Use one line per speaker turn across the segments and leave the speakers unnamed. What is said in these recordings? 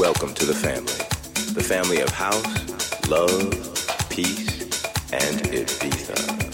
Welcome to the family. The family of house, love, peace, and Ibiza.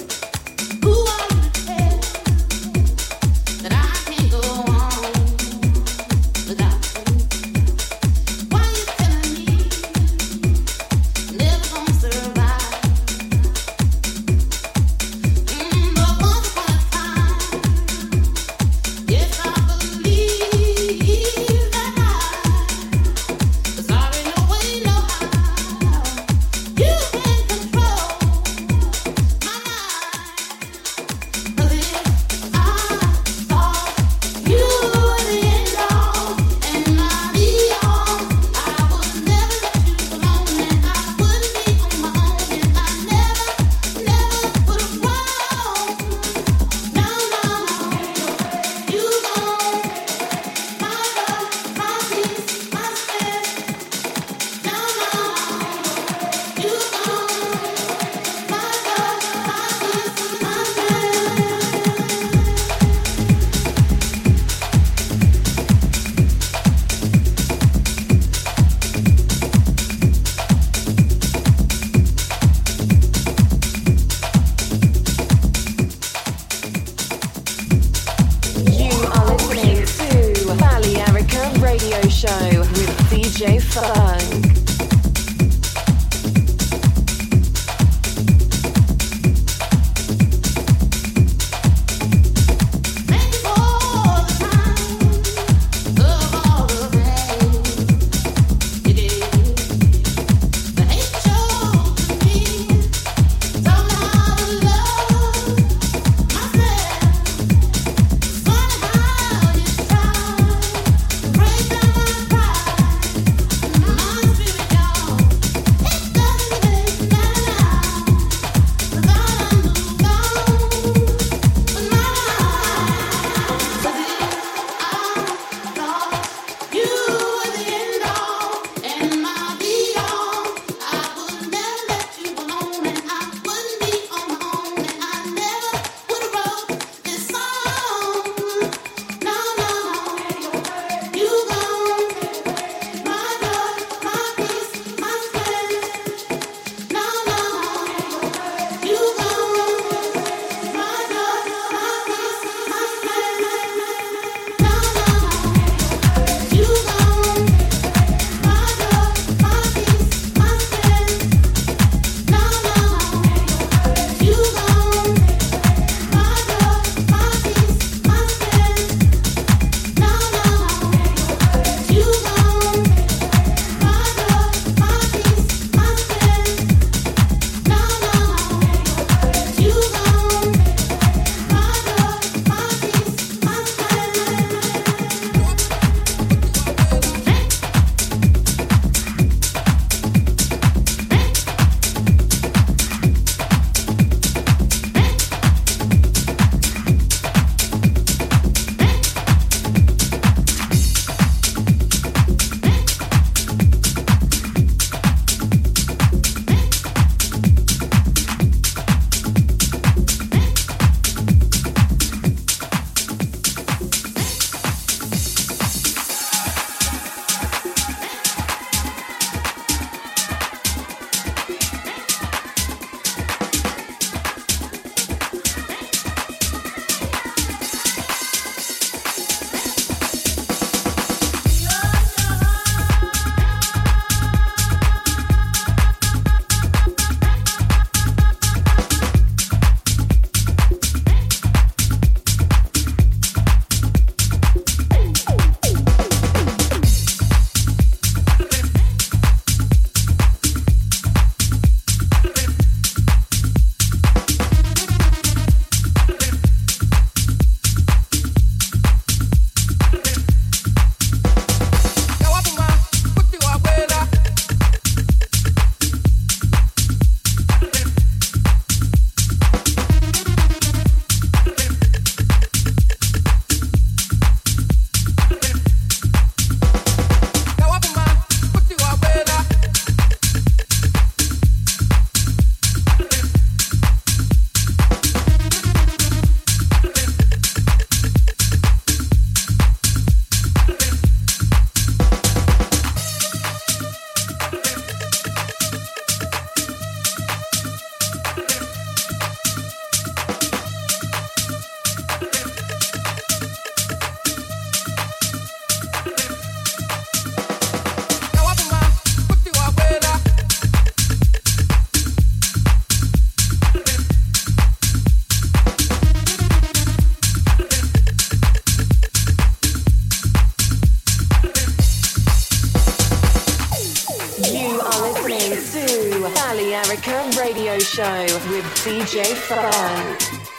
Radio Show with DJ Fun.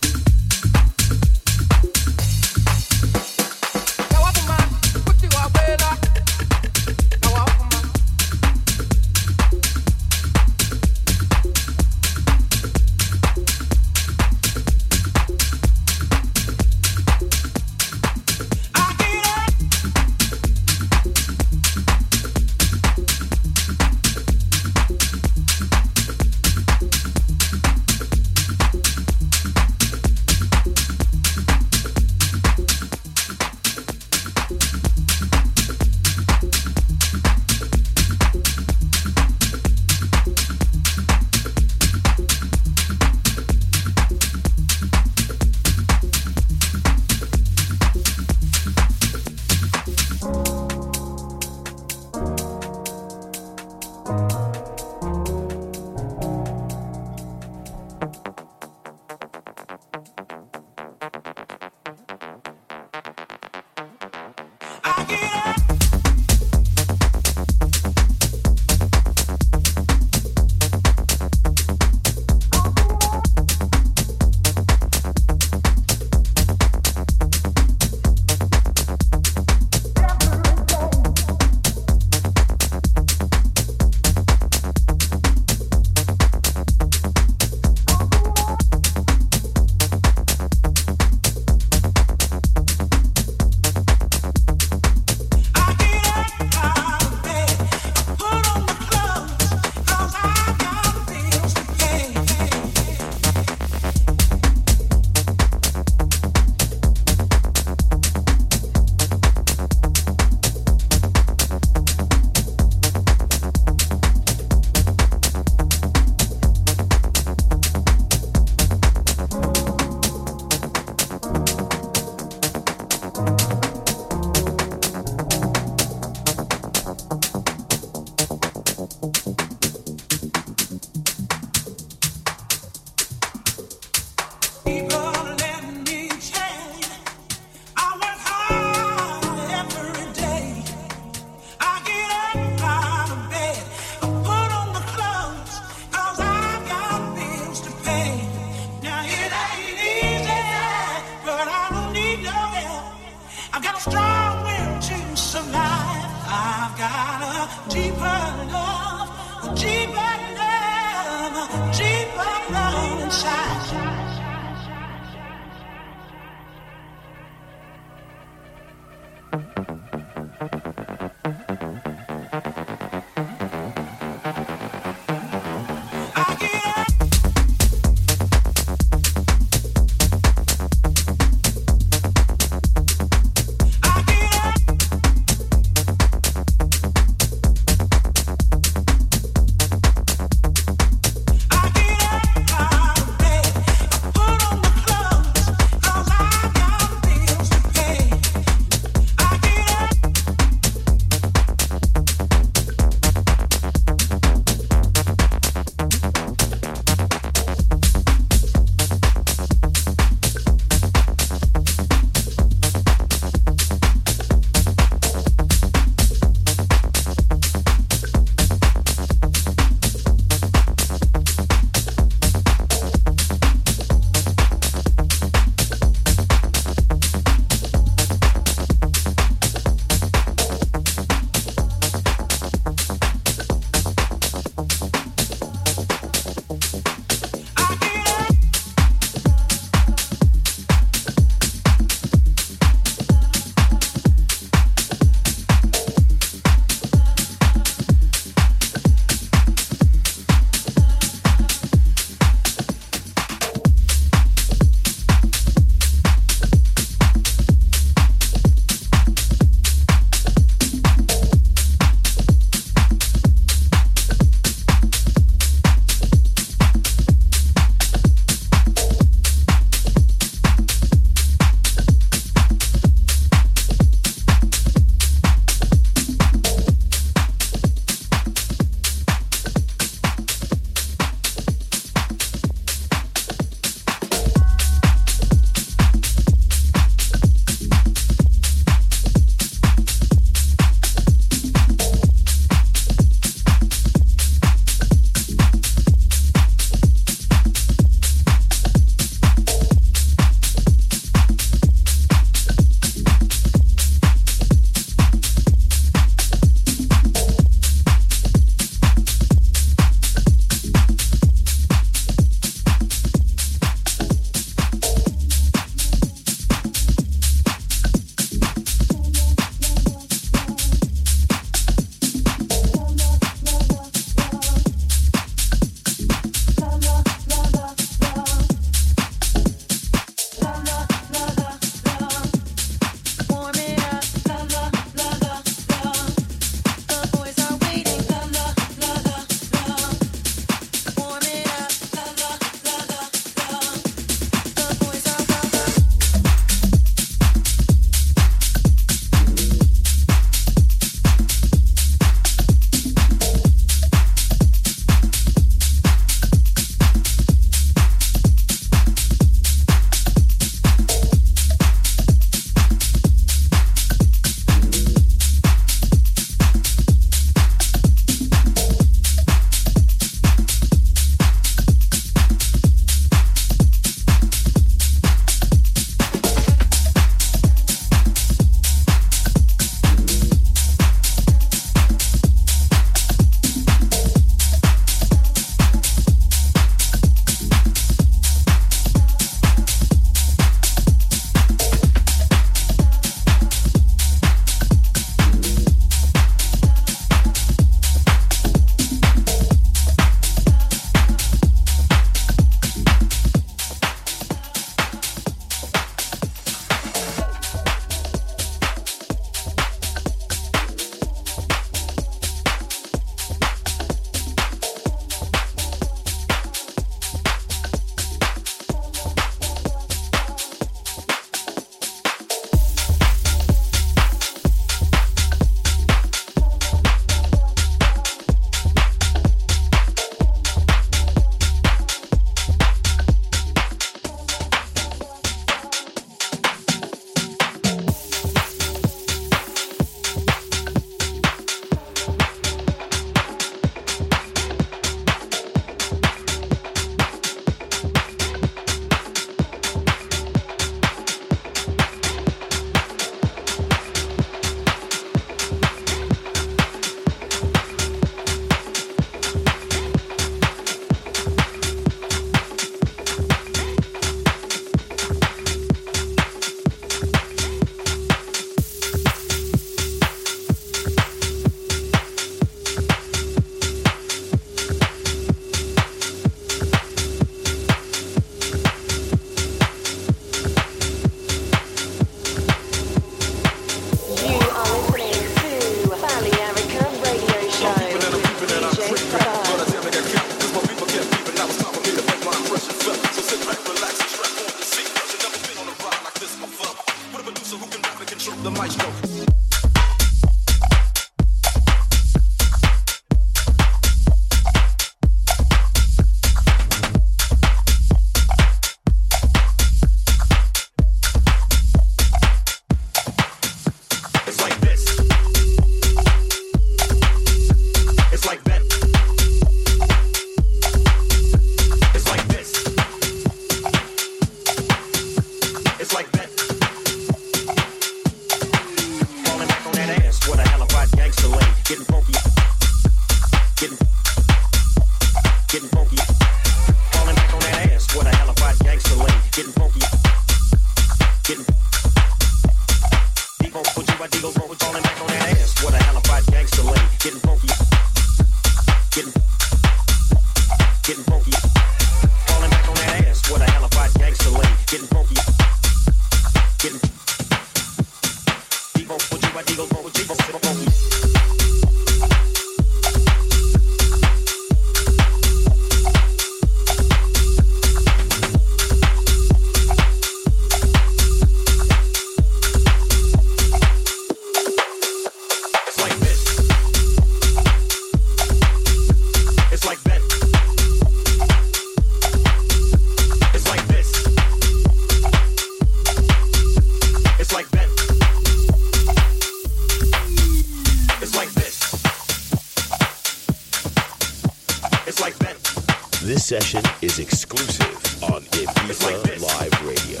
This session is exclusive on Ibiza like Live Radio.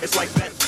It's like that.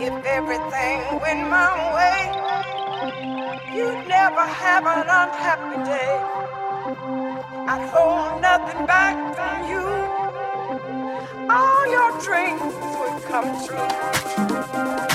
If everything went my way, you'd never have an unhappy day. I'd hold nothing back from you. All your dreams would come true.